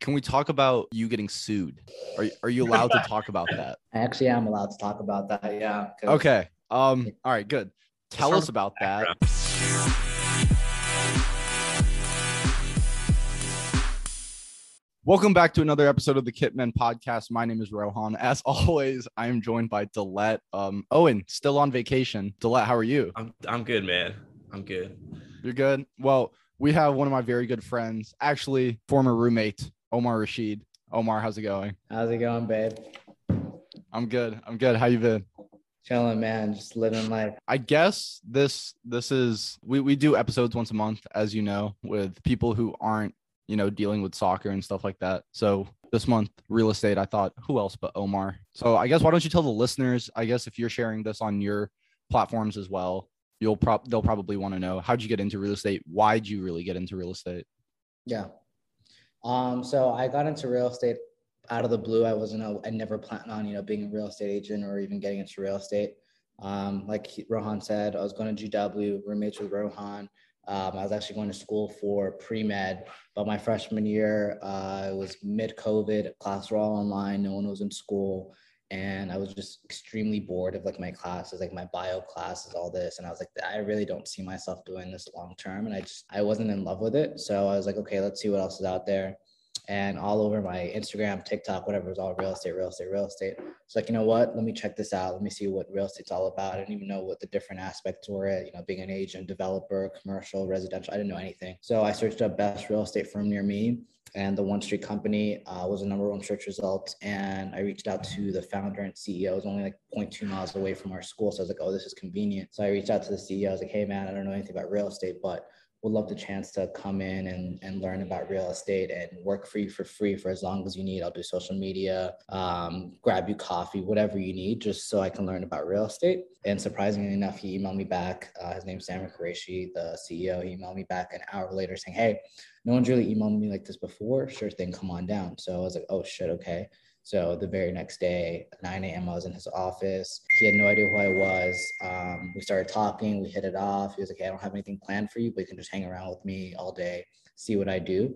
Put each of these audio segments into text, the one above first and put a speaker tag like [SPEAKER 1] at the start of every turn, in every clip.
[SPEAKER 1] can we talk about you getting sued? Are are you allowed to talk about that?
[SPEAKER 2] I actually am allowed to talk about that. Yeah.
[SPEAKER 1] Okay. Um. All right. Good. Tell us about that. Welcome back to another episode of the Kitmen podcast. My name is Rohan. As always, I am joined by Dlet. Um, Owen, still on vacation. Dlet, how are you?
[SPEAKER 3] I'm I'm good, man. I'm good.
[SPEAKER 1] You're good. Well, we have one of my very good friends, actually former roommate, Omer Reshid. Omer, how's it going?
[SPEAKER 2] How's it going, babe?
[SPEAKER 1] I'm good. I'm good. How you been?
[SPEAKER 2] Chilling, man. Just living life.
[SPEAKER 1] I guess this this is we we do episodes once a month, as you know, with people who aren't you know dealing with soccer and stuff like that. So this month, real estate. I thought, who else but Omer? So I guess why don't you tell the listeners? I guess if you're sharing this on your platforms as well, you'll prop they'll probably want to know how'd you get into real estate? Why'd you really get into real estate?
[SPEAKER 2] Yeah. Um, so I got into real estate out of the blue. I wasn't I never planned on, you know, being a real estate agent or even getting into real estate. Um, like Rohan said, I was going to GW, roommates with Rohan. Um, I was actually going to school for pre-med, but my freshman year, uh, it was mid-COVID, classes were all online, no one was in school. And I was just extremely bored of like my classes, like my bio classes, all this. And I was like, I really don't see myself doing this long term. And I just, I wasn't in love with it. So I was like, okay, let's see what else is out there and all over my Instagram, TikTok, whatever, was all real estate, real estate, real estate. It's like, you know what? Let me check this out. Let me see what real estate's all about. I didn't even know what the different aspects were, you know, being an agent, developer, commercial, residential. I didn't know anything. So I searched up best real estate firm near me. And the One Street Company uh, was the number one search result. And I reached out to the founder and CEO. It was only like 0.2 miles away from our school. So I was like, oh, this is convenient. So I reached out to the CEO. I was like, hey, man, I don't know anything about real estate, but would love the chance to come in and, and learn about real estate and work for you for free for as long as you need. I'll do social media, um, grab you coffee, whatever you need, just so I can learn about real estate. And surprisingly enough, he emailed me back. Uh, his name's Samir Qureshi, the CEO. He emailed me back an hour later saying, Hey, no one's really emailed me like this before. Sure thing, come on down. So I was like, Oh shit, okay. So the very next day, 9 a.m., I was in his office. He had no idea who I was. Um, we started talking. We hit it off. He was like, hey, I don't have anything planned for you, but you can just hang around with me all day, see what I do.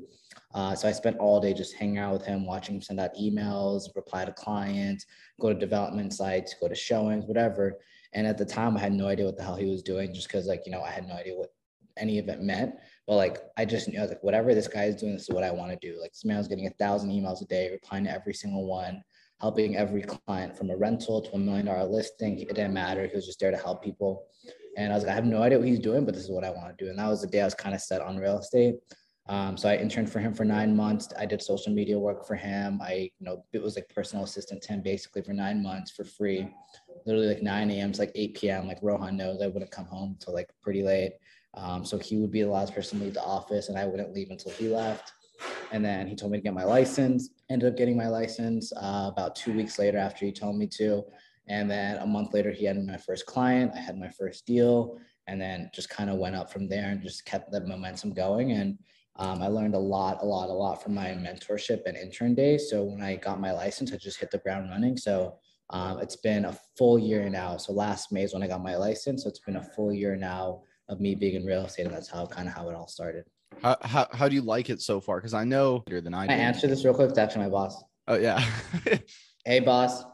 [SPEAKER 2] Uh, so I spent all day just hanging out with him, watching him send out emails, reply to clients, go to development sites, go to showings, whatever. And at the time, I had no idea what the hell he was doing just because, like, you know, I had no idea what any of it meant. But like, I just knew, I was like, whatever this guy is doing, this is what I want to do. Like, this man was getting a thousand emails a day, replying to every single one, helping every client from a rental to a million dollar listing. It didn't matter. He was just there to help people. And I was like, I have no idea what he's doing, but this is what I want to do. And that was the day I was kind of set on real estate. Um, so I interned for him for nine months. I did social media work for him. I, you know, it was like personal assistant to him basically for nine months for free. Literally like 9 a.m. to like 8 p.m. Like Rohan knows I wouldn't come home until like pretty late. Um, so he would be the last person to leave the office and I wouldn't leave until he left. And then he told me to get my license, ended up getting my license uh, about two weeks later after he told me to. And then a month later, he had my first client. I had my first deal and then just kind of went up from there and just kept the momentum going. And um, I learned a lot, a lot, a lot from my mentorship and intern days. So when I got my license, I just hit the ground running. So um, it's been a full year now. So last May is when I got my license. So it's been a full year now of me being in real estate, and that's how kind of how it all started.
[SPEAKER 1] How how, how do you like it so far? Because I know better than I
[SPEAKER 2] Can I answer this real quick? It's actually my boss.
[SPEAKER 1] Oh yeah.
[SPEAKER 2] Hey, boss.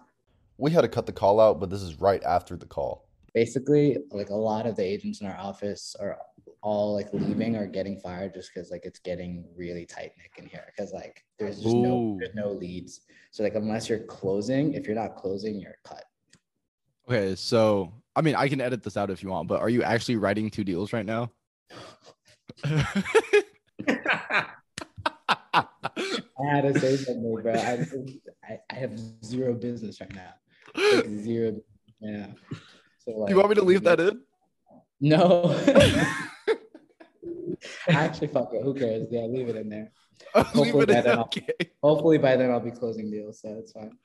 [SPEAKER 4] We had to cut the call out, but this is right after the call.
[SPEAKER 2] Basically, like a lot of the agents in our office are all like leaving or getting fired just because like it's getting really tight nick in here because like there's just no there's no leads. So like unless you're closing, if you're not closing, you're cut.
[SPEAKER 1] okay, so I mean, I can edit this out if you want, but are you actually writing two deals right now?
[SPEAKER 2] I had to say something, bro. I, I, have zero business right now. Like zero. Yeah. So like,
[SPEAKER 1] you want me to leave that in?
[SPEAKER 2] No. Actually, fuck it. Who cares? Yeah, leave it in there. Hopefully
[SPEAKER 1] it
[SPEAKER 2] by
[SPEAKER 1] in.
[SPEAKER 2] then I'll-
[SPEAKER 1] Okay.
[SPEAKER 2] Hopefully by then I'll be closing deals, so it's fine.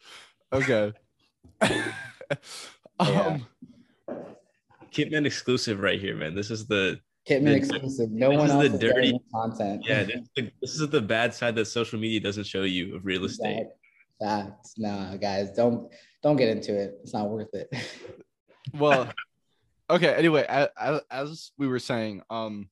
[SPEAKER 1] Okay.
[SPEAKER 2] Yeah.
[SPEAKER 1] um,
[SPEAKER 3] Kitmen exclusive right here, man. This is the
[SPEAKER 2] Kitmen
[SPEAKER 3] The-
[SPEAKER 2] exclusive. No
[SPEAKER 3] this
[SPEAKER 2] one else
[SPEAKER 3] the
[SPEAKER 2] is
[SPEAKER 3] dirty-
[SPEAKER 2] content.
[SPEAKER 3] yeah. This, is the- this is the bad side that social media doesn't show you of real estate.
[SPEAKER 2] Facts. Nah, guys, don't don't get into it. It's not worth it.
[SPEAKER 1] well, okay. Anyway, as, as we were saying, um,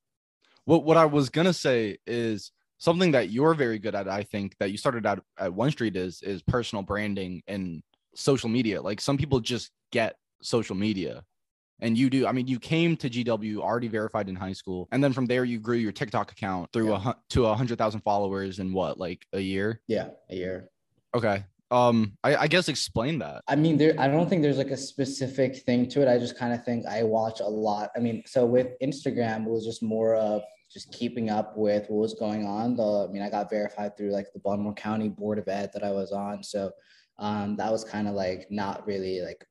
[SPEAKER 1] what what I was gonna say is, something that you're very good at, I think, that you started out at One Street is is personal branding and social media. Like some people just get social media. And you do. I mean, you came to GW already verified in high school, and then from there you grew your TikTok account through
[SPEAKER 2] Yeah.
[SPEAKER 1] a to a hundred thousand followers in what, like a year?
[SPEAKER 2] Yeah, a year.
[SPEAKER 1] Okay. Um, I, I guess explain that.
[SPEAKER 2] I mean, there. I don't think there's like a specific thing to it. I just kind of think I watch a lot. I mean, so with Instagram, it was just more of just keeping up with what was going on. The, I mean, I got verified through like the Baltimore County Board of Ed that I was on, so um, that was kind of like not really like like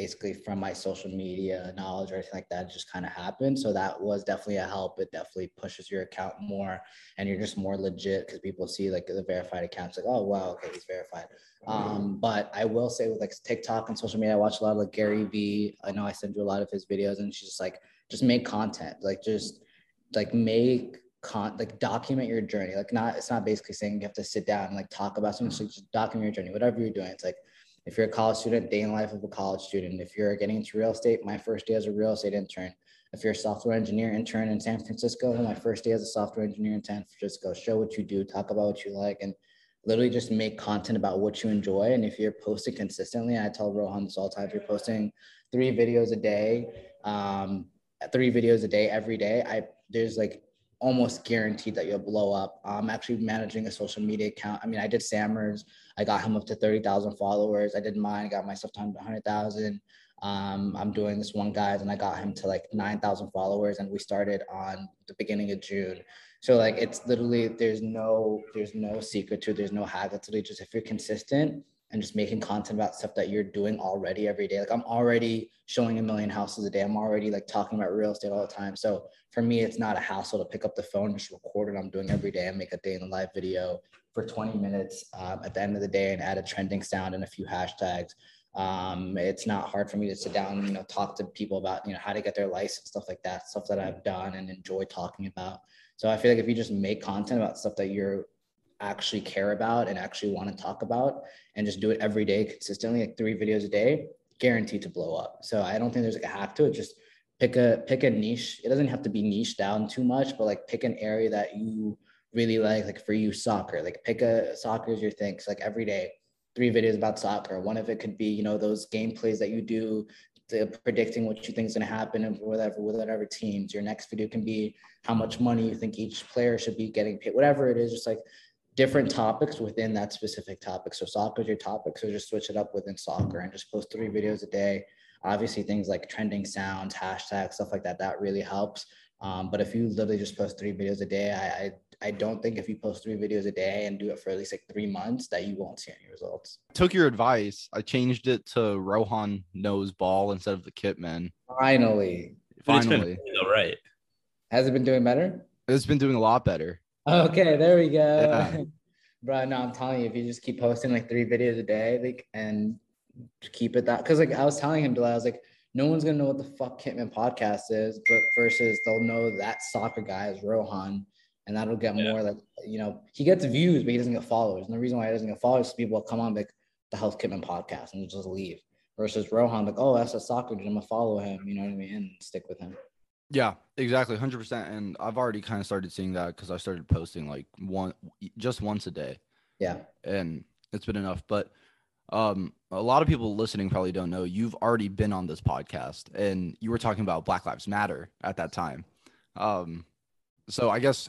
[SPEAKER 2] basically from my social media knowledge or anything like that. It just kind of happened. So that was definitely a help. It definitely pushes your account more, and you're just more legit because people see like the verified accounts, like, oh wow, okay, he's verified. Um, but I will say with like TikTok and social media, I watch a lot of like Gary Vee. I know I send you a lot of his videos, and she's just like, just make content, like just like make con like document your journey. Like not, it's not basically saying you have to sit down and like talk about something. So just document your journey, whatever you're doing. It's like if you're a college student, day in life of a college student. If you're getting into real estate, my first day as a real estate intern. If you're a software engineer intern in San Francisco, my first day as a software engineer in San Francisco. Show what you do, talk about what you like, and literally just make content about what you enjoy. And if you're posting consistently, I tell Rohan this all the time, if you're posting three videos a day, um, three videos a day every day, I there's like almost guaranteed that you'll blow up. I'm actually managing a social media account. I mean, I did Samir's, I got him up to 30,000 followers. I did mine, I got myself to 100,000. Um, I'm doing this one guy's and I got him to like 9,000 followers and we started on the beginning of June. So like it's literally there's no there's no secret to there's no hack. It's literally just if you're consistent and just making content about stuff that you're doing already every day. Like I'm already showing a million houses a day. I'm already like talking about real estate all the time. So for me, it's not a hassle to pick up the phone, just record what I'm doing every day and make a day in the live video for 20 minutes um, at the end of the day and add a trending sound and a few hashtags. Um, it's not hard for me to sit down and you know talk to people about you know how to get their license, stuff like that, stuff that I've done and enjoy talking about. So I feel like if you just make content about stuff that you're actually care about and actually want to talk about and just do it every day consistently, like three videos a day, guaranteed to blow up. So I don't think there's like a hack to it. Just pick a pick a niche. It doesn't have to be niche down too much, but like pick an area that you really like. Like for you, soccer. Like pick a soccer is your thing. So like every day, three videos about soccer. One of it could be, you know, those gameplays that you do predicting what you think is going to happen and whatever with whatever teams. Your next video can be how much money you think each player should be getting paid. Whatever it is, just like different topics within that specific topic. So soccer is your topic. So just switch it up within soccer and just post three videos a day. Obviously, things like trending sounds, hashtags, stuff like that, that really helps. Um, but if you literally just post three videos a day, I, I I don't think if you post three videos a day and do it for at least like three months, that you won't see any results.
[SPEAKER 1] Took your advice. I changed it to Rohan knows ball instead of the Kitmen.
[SPEAKER 2] Finally,
[SPEAKER 3] But it's been
[SPEAKER 1] Finally,
[SPEAKER 3] all right.
[SPEAKER 2] has it been doing better?
[SPEAKER 1] it's been doing a lot better.
[SPEAKER 2] Okay, there we go.
[SPEAKER 1] Yeah.
[SPEAKER 2] Bro, no, I'm telling you, if you just keep posting like three videos a day, like and keep it that because like I was telling him, I was like, no one's gonna know what the fuck Kitmen podcast is, but versus they'll know that soccer guy is Rohan, and that'll get
[SPEAKER 3] Yeah.
[SPEAKER 2] more like you know, he gets views, but he doesn't get followers. And the reason why he doesn't get followers is people will come on like the Health Kitmen podcast and just leave. Versus Rohan, like, oh, that's a soccer dude, I'm gonna follow him, you know what I mean, and stick with him.
[SPEAKER 1] Yeah, exactly, hundred percent. And I've already kind of started seeing that because I started posting like one, just once a day,
[SPEAKER 2] Yeah.
[SPEAKER 1] and it's been enough. But um, a lot of people listening probably don't know you've already been on this podcast, and you were talking about Black Lives Matter at that time. Um, so I guess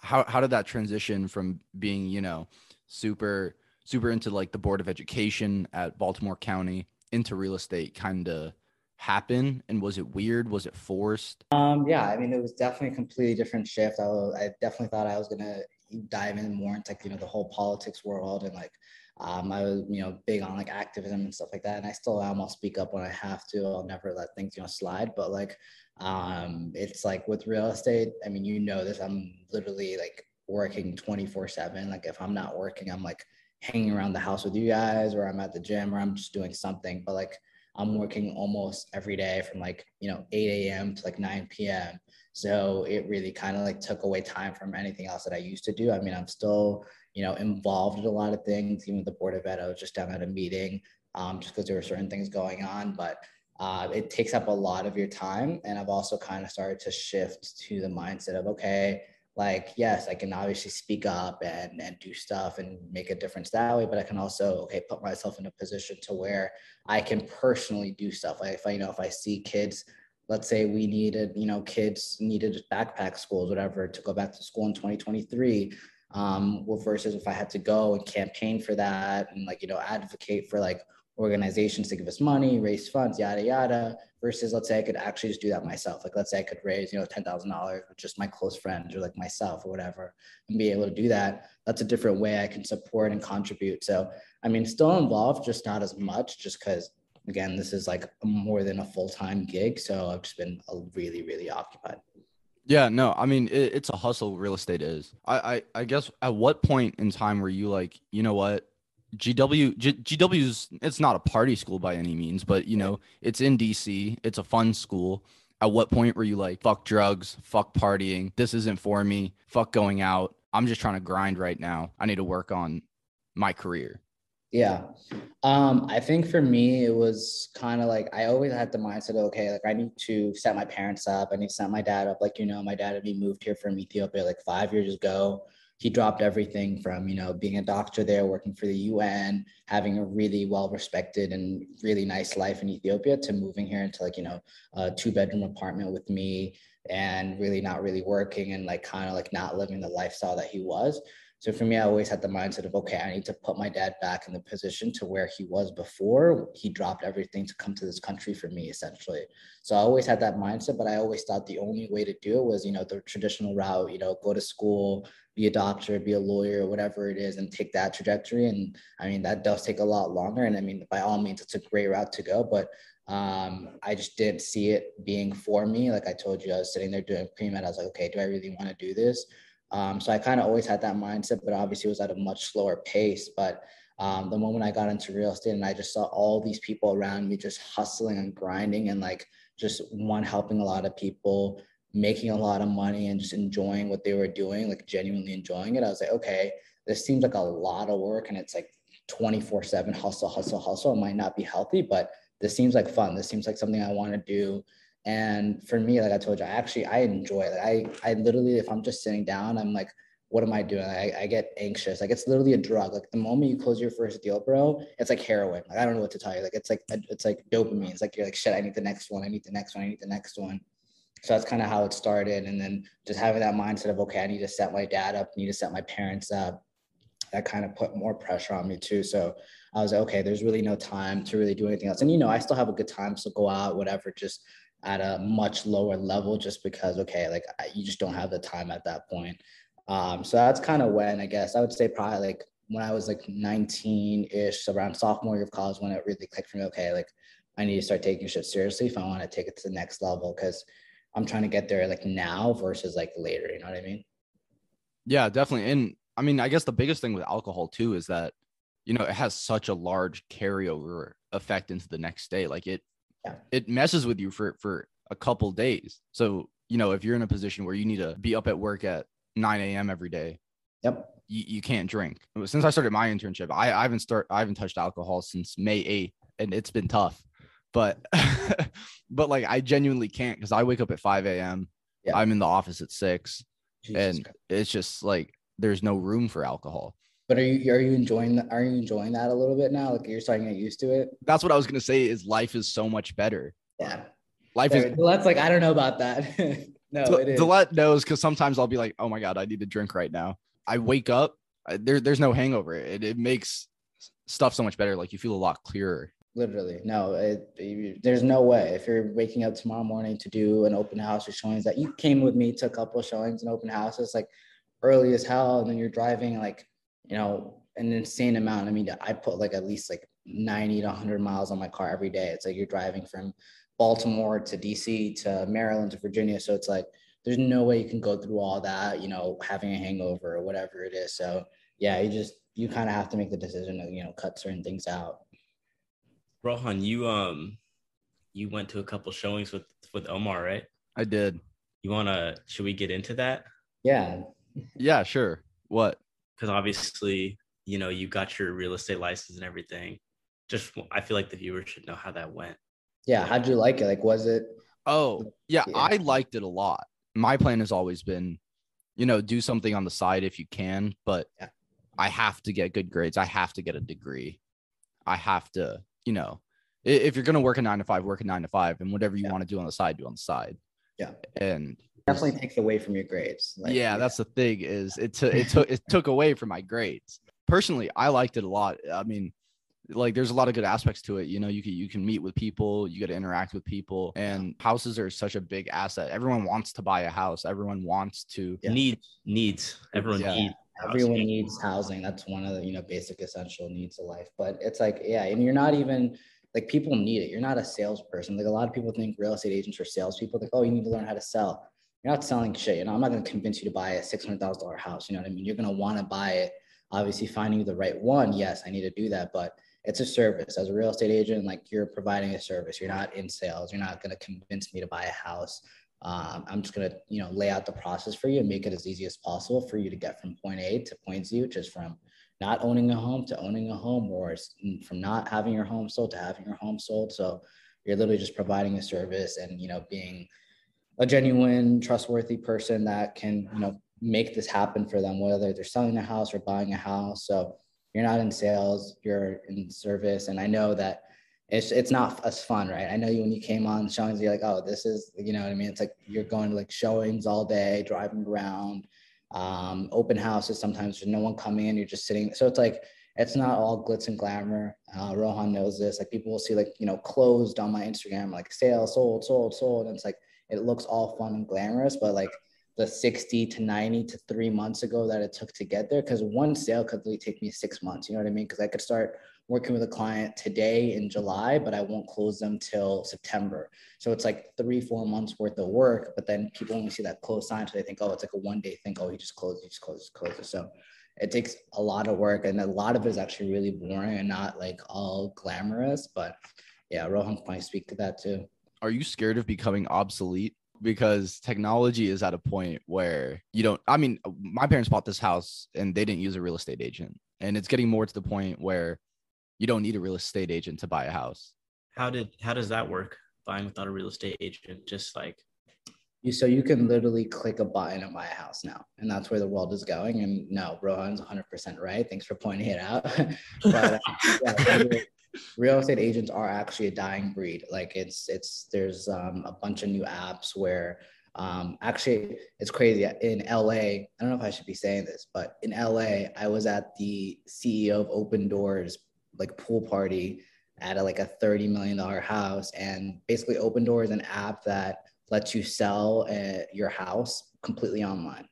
[SPEAKER 1] how how did that transition from being you know super super into like the board of education at Baltimore County into real estate kind of happen? And was it weird? Was it forced?
[SPEAKER 2] Um, yeah, I mean, it was definitely a completely different shift. I, I definitely thought I was gonna dive in more into like, you know the whole politics world and like um, I was you know big on like activism and stuff like that. And I still am. I'll speak up when I have to. I'll never let things you know slide. But like um, it's like with real estate. I mean, you know this. I'm literally like working 24 seven. Like if I'm not working, I'm like hanging around the house with you guys, or I'm at the gym, or I'm just doing something. But like I'm working almost every day from like, you know, 8 a.m. to like 9 p.m. So it really kind of like took away time from anything else that I used to do. I mean, I'm still, you know, involved in a lot of things, even with the Board of Ed. I was just down at a meeting um, just because there were certain things going on, but uh, it takes up a lot of your time. And I've also kind of started to shift to the mindset of, okay, like yes i can obviously speak up and and do stuff and make a difference that way but i can also okay put myself in a position to where i can personally do stuff like if i you know if i see kids let's say we needed you know kids needed backpack schools whatever to go back to school in 2023 um well, versus if i had to go and campaign for that and like you know advocate for like organizations to give us money, raise funds, yada yada. Versus, let's say I could actually just do that myself. Like, let's say I could raise, you know, ten thousand dollars with just my close friends or like myself or whatever, and be able to do that. That's a different way I can support and contribute. So, I mean, still involved, just not as much, just because again, this is like more than a full time gig. So I've just been uh, really, really occupied.
[SPEAKER 1] Yeah, no, I mean it, it's a hustle. Real estate is. I, I I guess at what point in time were you like, you know what, GW G, GW's it's not a party school by any means, but you know, it's in DC. It's a fun school. At what point were you like, fuck drugs, fuck partying, this isn't for me, fuck going out. I'm just trying to grind right now. I need to work on my career.
[SPEAKER 2] Yeah. Um, I think for me, it was kind of like I always had the mindset, okay, like I need to set my parents up. I need to set my dad up. Like, you know, my dad had been moved here from Ethiopia like five years ago he dropped everything from you know being a doctor there working for the un having a really well respected and really nice life in ethiopia to moving here into like you know a two bedroom apartment with me and really not really working and like kind of like not living the lifestyle that he was so for me, I always had the mindset of, okay, I need to put my dad back in the position to where he was before he dropped everything to come to this country for me, essentially. So I always had that mindset, but I always thought the only way to do it was, you know, the traditional route, you know, go to school, be a doctor, be a lawyer, whatever it is, and take that trajectory. And I mean, that does take a lot longer. And I mean, by all means, it's a great route to go, but um, I just didn't see it being for me. Like I told you, I was sitting there doing pre-med. I was like, okay, do I really want to do this? Um, so I kind of always had that mindset, but obviously it was at a much slower pace. But um, the moment I got into real estate and I just saw all these people around me just hustling and grinding and like just one helping a lot of people, making a lot of money and just enjoying what they were doing, like genuinely enjoying it. I was like, okay, this seems like a lot of work and it's like 24 7 hustle, hustle, hustle. It might not be healthy, but this seems like fun. This seems like something I want to do. And for me, like I told you, I actually I enjoy it. I I literally, if I'm just sitting down, I'm like, what am I doing? I, I get anxious. Like it's literally a drug. Like the moment you close your first deal, bro, it's like heroin. Like I don't know what to tell you. Like it's like it's like dopamine. It's like you're like shit. I need the next one. I need the next one. I need the next one. So that's kind of how it started. And then just having that mindset of okay, I need to set my dad up. I Need to set my parents up. That kind of put more pressure on me too. So I was like, okay, there's really no time to really do anything else. And you know, I still have a good time, so go out, whatever. Just at a much lower level just because okay like you just don't have the time at that point. Um, so that's kind of when i guess i would say probably like when i was like 19-ish around sophomore year of college when it really clicked for me okay like i need to start taking shit seriously if i want to take it to the next level because i'm trying to get there like now versus like later you know what i mean?
[SPEAKER 1] Yeah definitely and i mean i guess the biggest thing with alcohol too is that you know it has such a large carryover effect into the next day like it yeah. it messes with you for for a couple days. So you know, if you're in a position where you need to be up at work at 9 a.m. every day,
[SPEAKER 2] yep,
[SPEAKER 1] you, you can't drink. Since I started my internship, I, I haven't start I haven't touched alcohol since May 8th, and it's been tough. But but like I genuinely can't because I wake up at 5 a.m. Yeah. I'm in the office at six, Jesus and it's just like there's no room for alcohol.
[SPEAKER 2] But are you are you enjoying that? Are you enjoying that a little bit now? Like you're starting to get used to it.
[SPEAKER 1] That's what I was gonna say. Is life is so much better.
[SPEAKER 2] Yeah.
[SPEAKER 1] Life is.
[SPEAKER 2] Well, that's like I don't know about that. no,
[SPEAKER 1] it is. Dlet knows because sometimes I'll be like, oh my god, I need to drink right now. I wake up. There, there's no hangover. It, it makes stuff so much better. Like you feel a lot clearer.
[SPEAKER 2] Literally, no. It, there's no way if you're waking up tomorrow morning to do an open house or showings that you came with me to a couple of showings and open houses like early as hell, and then you're driving like you know an insane amount. I mean, I put like at least like 90 to 100 miles on my car every day. It's like you're driving from Baltimore to DC to Maryland to Virginia. So it's like there's no way you can go through all that, you know, having a hangover or whatever it is. So yeah, you just you kind of have to make the decision to, you know, cut certain things out.
[SPEAKER 3] Rohan, you um you went to a couple showings with with Omer, right?
[SPEAKER 1] I did.
[SPEAKER 3] You wanna should we get into that?
[SPEAKER 2] Yeah.
[SPEAKER 1] Yeah, sure. What?
[SPEAKER 3] Because obviously you know you got your real estate license and everything just i feel like the viewers should know how that went
[SPEAKER 2] yeah how'd you like it like was it
[SPEAKER 1] oh yeah, yeah. i liked it a lot my plan has always been you know, do something on the side if you can, but
[SPEAKER 2] Yeah.
[SPEAKER 1] I have to get good grades. I have to get a degree. I have to, you know, if you're gonna work a nine to five, work a nine to five, and whatever you
[SPEAKER 2] Yeah.
[SPEAKER 1] want to do on the side, do on the side.
[SPEAKER 2] Yeah.
[SPEAKER 1] And
[SPEAKER 2] Definitely takes away from your grades. Like,
[SPEAKER 1] yeah, that's the thing is it took it took it took away from my grades. Personally, I liked it a lot. I mean, like there's a lot of good aspects to it. You know, you can you can meet with people, you get to interact with people, and houses are such a big asset. Everyone wants to buy a house. Everyone wants to.
[SPEAKER 2] Yeah.
[SPEAKER 3] Needs needs. Everyone
[SPEAKER 1] Yeah.
[SPEAKER 3] needs.
[SPEAKER 2] everyone
[SPEAKER 3] housing.
[SPEAKER 2] needs housing that's one of the you know basic essential needs of life but it's like yeah and you're not even like people need it you're not a salesperson like a lot of people think real estate agents are salespeople like oh you need to learn how to sell you're not selling shit. You know i'm not going to convince you to buy a $600000 house. You know what i mean? You're going to want to buy it. Obviously finding the right one yes i need to do that but it's a service. As a real estate agent like you're providing a service. You're not in sales. You're not going to convince me to buy a house. Um, I'm just gonna, you know, lay out the process for you and make it as easy as possible for you to get from point A to point Z, which is from not owning a home to owning a home, or from not having your home sold to having your home sold. So you're literally just providing a service and you know being a genuine, trustworthy person that can, you know, make this happen for them, whether they're selling a house or buying a house. So you're not in sales, you're in service, and I know that it's it's not as fun, right? I know you when you came on showings, you're like, oh, this is, you know what I mean? It's like you're going to like showings all day, driving around, um, open houses. Sometimes there's no one coming in, you're just sitting. So it's like it's not all glitz and glamour. Uh, Rohan knows this. Like people will see like you know closed on my Instagram, like sale, sold, sold, sold, and it's like it looks all fun and glamorous, but like the 60 to 90 to three months ago that it took to get there because one sale could really take me six months you know what i mean? Because i could start working with a client today in july but i won't close them till september. So it's like three four months worth of work but then people only see that close sign so they think oh it's like a one day thing. Oh he just closed he just closed closes so it takes a lot of work and a lot of it is actually really boring and not like all glamorous but yeah rohan can speak to that too
[SPEAKER 1] Are you scared of becoming obsolete? Because technology is at a point where you don't. I mean, my parents bought this house and they didn't use a real estate agent, and it's getting more to the point where you don't need a real estate agent to buy a house.
[SPEAKER 3] How did how does that work? Buying without a real estate agent, just like
[SPEAKER 2] You so you can literally click a button and buy a house now, and that's where the world is going. And no, Rohan's 100% right. Thanks for pointing it out. but uh, yeah, real- estate agents are actually a dying breed. Like it's it's there's um, a bunch of new apps where um, actually it's crazy. In LA, I don't know if I should be saying this, but in LA, I was at the CEO of Opendoor's like pool party at a, like a $30 million house. And basically Opendoor is an app that lets you sell uh, your house completely online.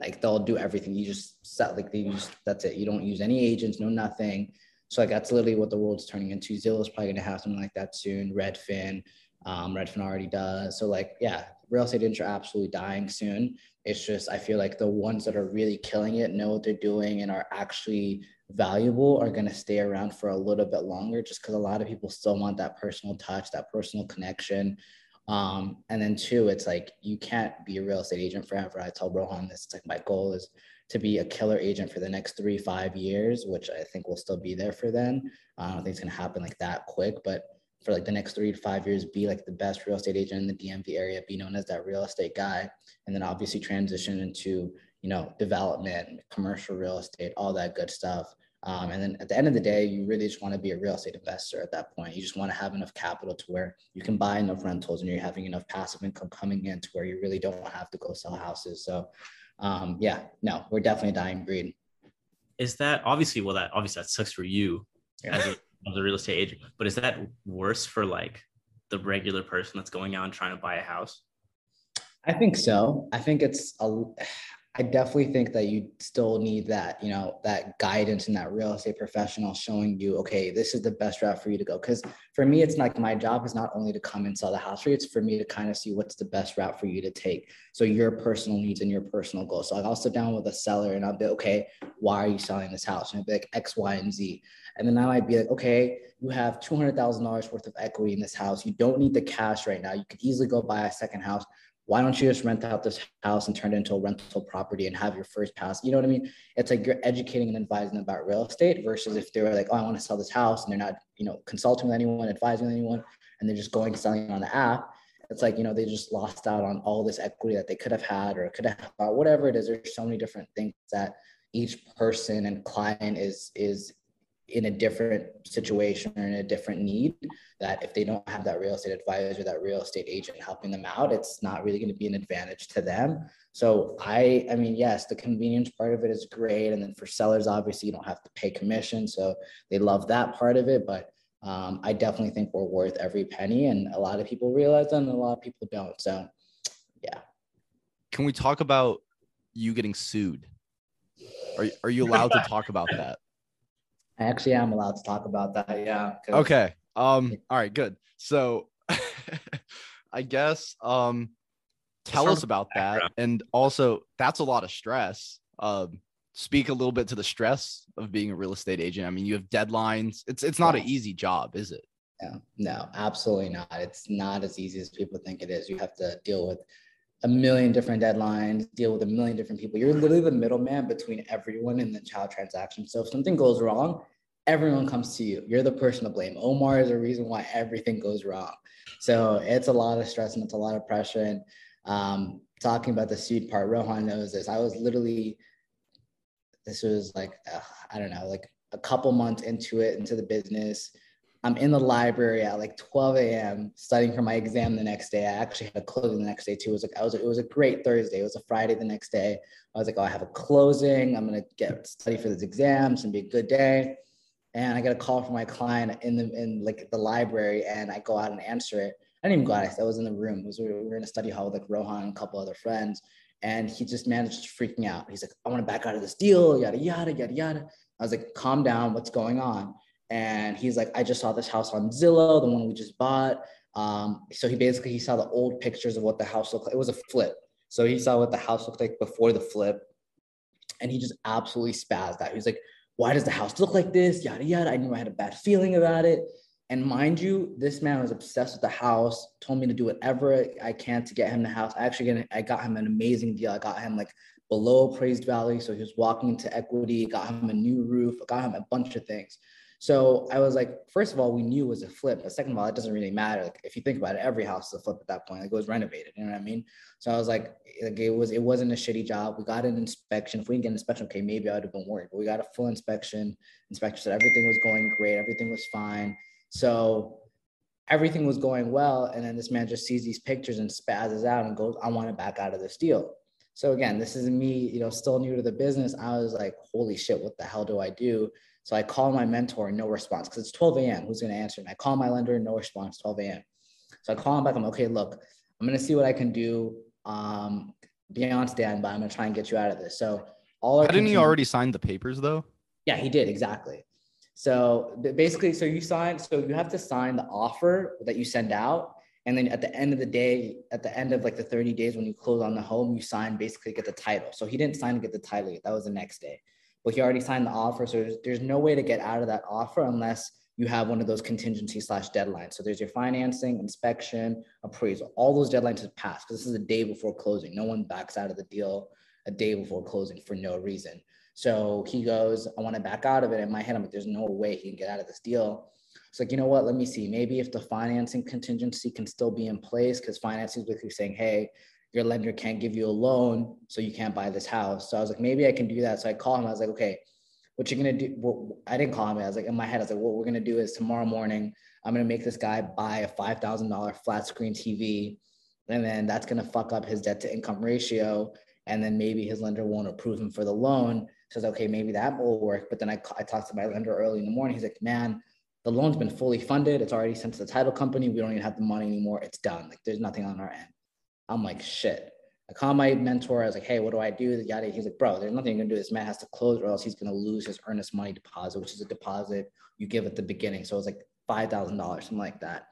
[SPEAKER 2] Like they'll do everything. You just sell, like they use, that's it. You don't use any agents, no nothing. So like that's literally what the world's turning into. Zillow's probably gonna have something like that soon. Redfin, um, Redfin already does. So like, yeah, real estate agents are absolutely dying soon. It's just I feel like the ones that are really killing it know what they're doing and are actually valuable are to stay around for a little bit longer just because a lot of people still want that personal touch that personal connection um, and then two it's like you can't be a real estate agent forever i tell rohan this it's like my goal is to be a killer agent for the next three five years which i think will still be there for then i don't think it's going to happen like that quick but for like the next three to five years be like the best real estate agent in the dmv area be known as that real estate guy and then obviously transition into you know development commercial real estate all that good stuff um, and then at the end of the day, you really just want to be a real estate investor at that point. You just want to have enough capital to where you can buy enough rentals and you're having enough passive income coming in to where you really don't have to go sell houses. So, um, yeah, no, we're definitely a dying breed.
[SPEAKER 3] is that obviously well that obviously that sucks for you
[SPEAKER 2] Yeah.
[SPEAKER 3] as a, as a real estate agent, but is that worse for like the regular person that's going out and trying to buy a house?
[SPEAKER 2] I think so. I think it's a. I definitely think that you still need that, you know, that guidance and that real estate professional showing you, okay, this is the best route for you to go. Because for me, it's like my job is not only to come and sell the house for you; it's for me to kind of see what's the best route for you to take. So your personal needs and your personal goals. So I'll sit down with a seller and I'll be, okay, why are you selling this house? And I'll be like X, Y, and Z. And then I might be like, okay, you have two hundred thousand dollars worth of equity in this house. You don't need the cash right now. You could easily go buy a second house why don't you just rent out this house and turn it into a rental property and have your first pass? You know what I mean? It's like you're educating and advising about real estate versus if they were like, oh, I want to sell this house and they're not, you know, consulting with anyone, advising with anyone, and they're just going selling on the app. it's like you know they just lost out on all this equity that they could have had or could have or whatever it is there's so many different things that each person and client is is in a different situation or in a different need that if they don't have that real estate advisor that real estate agent helping them out it's not really going to be an advantage to them so i i mean yes the convenience part of it is great and then for sellers obviously you don't have to pay commission so they love that part of it but um, i definitely think we're worth every penny and a lot of people realize that and a lot of people don't so yeah
[SPEAKER 1] Can we talk about you getting sued? Are, are you allowed to talk about that?
[SPEAKER 2] I actually am allowed to talk about that Yeah.
[SPEAKER 1] Okay. Um, all right, good. So I guess um tell us about that. And also that's a lot of stress. Um speak a little bit to the stress of being a real estate agent. I mean, you have deadlines. It's it's not an easy job, is it?
[SPEAKER 2] No, no, absolutely not. It's not as easy as people think it is. You have to deal with a million different deadlines, deal with a million different people. You're literally the middleman between everyone in the child transaction. So if something goes wrong, everyone comes to you. You're the person to blame. Omer is the reason why everything goes wrong. So it's a lot of stress and it's a lot of pressure. And um, talking about the seed part, Rohan knows this. I was literally, this was like, uh, I don't know, like a couple months into it, into the business. I'm in the library at like 12 a.m. studying for my exam the next day. I actually had a closing the next day too. It was like I was it was a great Thursday. It was a Friday the next day. I was like, oh, I have a closing. I'm gonna get study for this exam. It's gonna be a good day. And I get a call from my client in the in like the library, and I go out and answer it. I didn't even go out. I was in the room. It was, we were in a study hall with like Rohan and a couple other friends, and he just managed to freaking out. He's like, I want to back out of this deal, yada yada yada yada. I was like, calm down. What's going on? And he's like, I just saw this house on Zillow, the one we just bought. Um, so he basically he saw the old pictures of what the house looked like. It was a flip. So he saw what the house looked like before the flip, and he just absolutely spazzed out. He was like, "Why does the house look like this?" Yada yada. I knew I had a bad feeling about it. And mind you, this man was obsessed with the house. Told me to do whatever I can to get him the house. I actually I got him an amazing deal. I got him like below appraised value, so he was walking into equity. Got him a new roof. Got him a bunch of things. So I was like, first of all, we knew it was a flip, but second of all, it doesn't really matter. Like if you think about it, every house is a flip at that point. Like it was renovated, you know what I mean? So I was like, like it was it wasn't a shitty job. We got an inspection. If we didn't get an inspection, okay, maybe I would have been worried. But we got a full inspection. Inspector said everything was going great, everything was fine. So everything was going well, and then this man just sees these pictures and spazzes out and goes, "I want to back out of this deal." So again, this is me, you know, still new to the business. I was like, "Holy shit, what the hell do I do?" So I call my mentor, no response because it's 12 a.m. Who's going to answer? And I call my lender, no response, 12 a.m. So I call him back. I'm okay. Look, I'm going to see what I can do. Um, be on standby. I'm going to try and get you out of this. So all our
[SPEAKER 1] Hadn't he already signed the papers though?
[SPEAKER 2] Yeah, he did exactly. So basically, so you sign. So you have to sign the offer that you send out, and then at the end of the day, at the end of like the 30 days when you close on the home, you sign basically get the title. So he didn't sign to get the title yet. That was the next day but he already signed the offer. So there's, there's no way to get out of that offer unless you have one of those contingency slash deadlines. So there's your financing, inspection, appraisal. All those deadlines have passed because this is a day before closing. No one backs out of the deal a day before closing for no reason. So he goes, I want to back out of it. In my head, I'm like, there's no way he can get out of this deal. It's like, you know what? Let me see. Maybe if the financing contingency can still be in place, because financing is basically saying, hey, your lender can't give you a loan, so you can't buy this house. So I was like, maybe I can do that. So I called him. I was like, okay, what you're gonna do? Well, I didn't call him. I was like, in my head, I was like, what we're gonna do is tomorrow morning, I'm gonna make this guy buy a five thousand dollar flat screen TV, and then that's gonna fuck up his debt to income ratio, and then maybe his lender won't approve him for the loan. Was like, okay, maybe that will work. But then I, I talked to my lender early in the morning. He's like, man, the loan's been fully funded. It's already sent to the title company. We don't even have the money anymore. It's done. Like there's nothing on our end. I'm like, shit. I call my mentor. I was like, hey, what do I do? Yada. He's like, bro, there's nothing you can do. This man has to close or else he's going to lose his earnest money deposit, which is a deposit you give at the beginning. So it was like $5,000, something like that.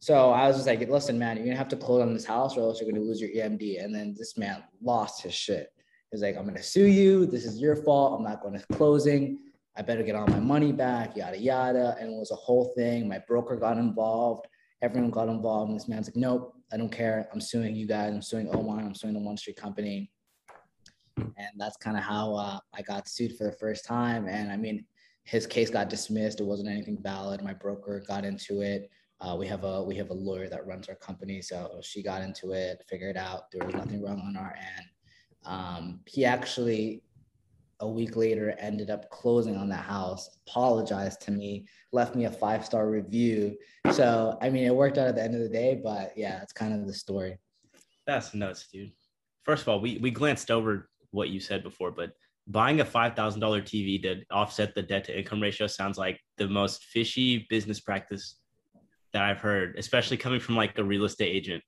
[SPEAKER 2] So I was just like, listen, man, you're going to have to close on this house or else you're going to lose your EMD. And then this man lost his shit. He's like, I'm going to sue you. This is your fault. I'm not going to closing. I better get all my money back, yada, yada. And it was a whole thing. My broker got involved. Everyone got involved. And this man's like, nope, I don't care. I'm suing you guys. I'm suing Omer. I'm suing the One Street Company. And that's kind of how uh, I got sued for the first time. And I mean, his case got dismissed. It wasn't anything valid. My broker got into it. Uh, we have a we have a lawyer that runs our company, so she got into it, figured out there was nothing wrong on our end. Um, he actually a week later ended up closing on that house, apologized to me, left me a five star review. So I mean, it worked out at the end of the day, but yeah, it's kind of the story.
[SPEAKER 3] That's nuts, dude. First of all, we we glanced over what you said before, but buying a five thousand dollar TV to offset the debt to income ratio sounds like the most fishy business practice that I've heard, especially coming from like a real estate agent.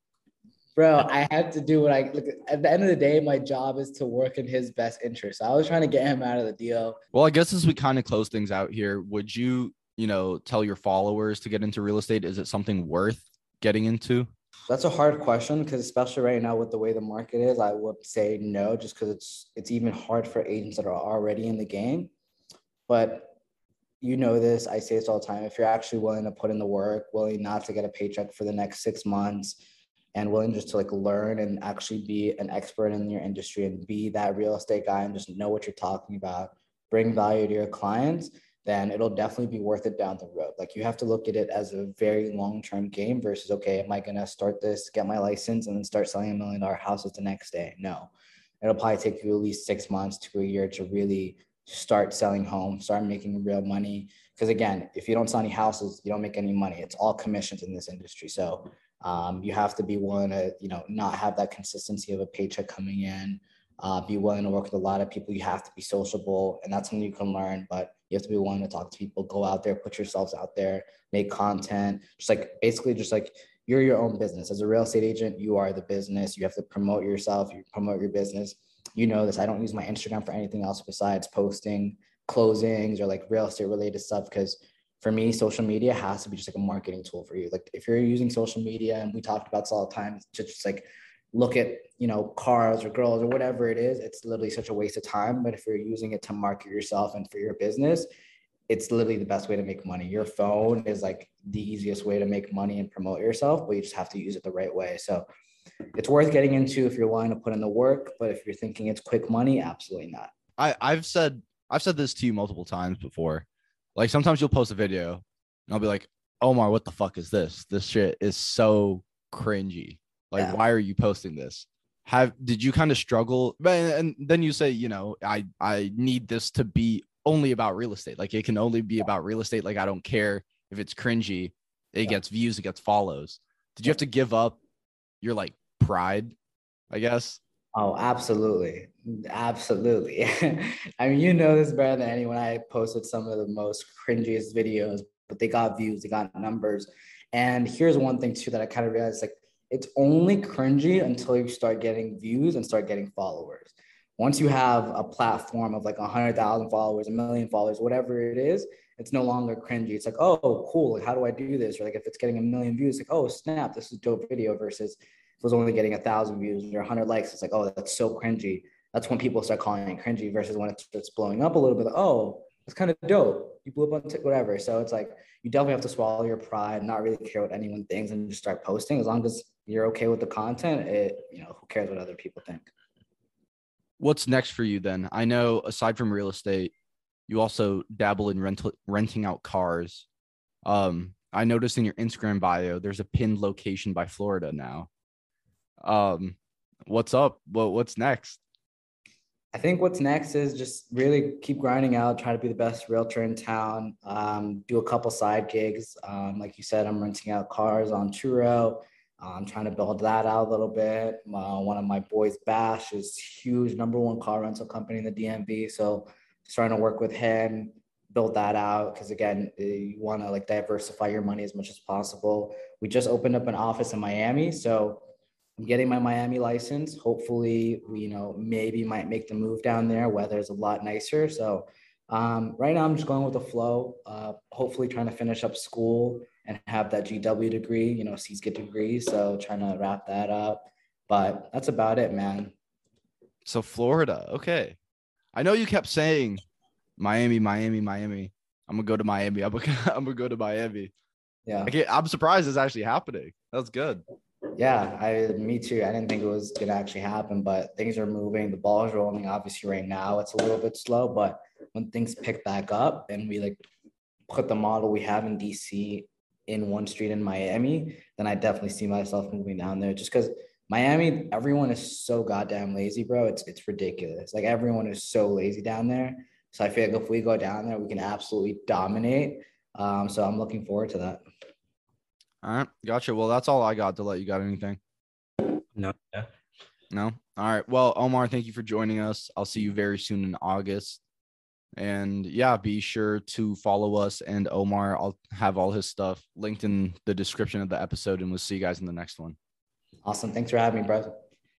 [SPEAKER 2] Bro, I had to do what I look at the end of the day, my job is to work in his best interest. I was trying to get him out of the deal.
[SPEAKER 1] Well, I guess as we kind of close things out here, would you, you know, tell your followers to get into real estate? Is it something worth getting into?
[SPEAKER 2] That's a hard question because especially right now with the way the market is, I would say no, just because it's it's even hard for agents that are already in the game. But you know this, I say this all the time. If you're actually willing to put in the work, willing not to get a paycheck for the next six months, and willing just to like learn and actually be an expert in your industry and be that real estate guy and just know what you're talking about, bring value to your clients, then it'll definitely be worth it down the road. Like you have to look at it as a very long-term game versus okay, am I gonna start this, get my license, and then start selling a million dollar houses the next day? No. It'll probably take you at least six months to a year to really start selling homes, start making real money. Because again, if you don't sell any houses, you don't make any money. It's all commissions in this industry. So um, you have to be willing to, you know, not have that consistency of a paycheck coming in. Uh, be willing to work with a lot of people. You have to be sociable, and that's something you can learn. But you have to be willing to talk to people, go out there, put yourselves out there, make content. Just like basically, just like you're your own business. As a real estate agent, you are the business. You have to promote yourself. You promote your business. You know this. I don't use my Instagram for anything else besides posting closings or like real estate related stuff because for me, social media has to be just like a marketing tool for you. Like if you're using social media, and we talked about this all the time, just like look at you know cars or girls or whatever it is, it's literally such a waste of time. But if you're using it to market yourself and for your business, it's literally the best way to make money. Your phone is like the easiest way to make money and promote yourself, but you just have to use it the right way. So it's worth getting into if you're willing to put in the work. But if you're thinking it's quick money, absolutely not.
[SPEAKER 1] I, I've said I've said this to you multiple times before. Like sometimes you'll post a video and I'll be like, Omer, what the fuck is this? This shit is so cringy. Like,
[SPEAKER 2] Yeah.
[SPEAKER 1] why are you posting this? Have did you kind of struggle? But- And then you say, you know, I I need this to be only about real estate. Like it can only be about real estate. Like I don't care if it's cringy. It
[SPEAKER 2] Yeah.
[SPEAKER 1] gets views, it gets follows. Did you have to give up your like pride? I guess.
[SPEAKER 2] Oh, absolutely. Absolutely. I mean, you know this better than anyone. I posted some of the most cringiest videos, but they got views, they got numbers. And here's one thing too that I kind of realized like it's only cringy until you start getting views and start getting followers. Once you have a platform of like a hundred thousand followers, a million followers, whatever it is, it's no longer cringy. It's like, oh, cool. Like, how do I do this? Or like if it's getting a million views, like, oh, snap, this is dope video versus was only getting a thousand views or a hundred likes, it's like, oh, that's so cringy. That's when people start calling it cringy versus when it starts blowing up a little bit. Oh, it's kind of dope. You blew up on TikTok, whatever. So it's like you definitely have to swallow your pride, not really care what anyone thinks, and just start posting. As long as you're okay with the content, it you know who cares what other people think.
[SPEAKER 1] What's next for you then? I know aside from real estate, you also dabble in rental renting out cars. Um, I noticed in your Instagram bio there's a pinned location by Florida now. Um, what's up? What what's next?
[SPEAKER 2] I think what's next is just really keep grinding out, try to be the best realtor in town, um, do a couple side gigs. Um, like you said, I'm renting out cars on Turo. I'm trying to build that out a little bit. Uh, one of my boys, Bash, is huge, number one car rental company in the DMV. So starting to work with him, build that out. Because again, eh, you want to like diversify your money as much as possible. We just opened up an office in Miami, so I'm getting my Miami license. Hopefully, you know, maybe might make the move down there. Weather's a lot nicer. So um, right now, I'm just going with the flow. Uh, hopefully, trying to finish up school and have that GW degree. You know, C's get degree. So trying to wrap that up. But that's about it, man.
[SPEAKER 1] So Florida, okay. I know you kept saying Miami, Miami, Miami. I'm gonna go to Miami. I'm gonna, I'm gonna go to Miami.
[SPEAKER 2] Yeah.
[SPEAKER 1] I I'm surprised it's actually happening. That's good.
[SPEAKER 2] Yeah, I me too. I didn't think it was gonna actually happen, but things are moving. The ball is rolling. Obviously, right now it's a little bit slow, but when things pick back up and we like put the model we have in DC in one street in Miami, then I definitely see myself moving down there just because Miami, everyone is so goddamn lazy, bro. It's it's ridiculous. Like everyone is so lazy down there. So I feel like if we go down there, we can absolutely dominate. Um, so I'm looking forward to that.
[SPEAKER 1] All right, gotcha. Well, that's all I got Dlet you got anything.
[SPEAKER 3] No, yeah.
[SPEAKER 1] No. All right. Well, Omer, thank you for joining us. I'll see you very soon in August. And yeah, be sure to follow us and Omer. I'll have all his stuff linked in the description of the episode, and we'll see you guys in the next one.
[SPEAKER 2] Awesome. Thanks for having me, bro.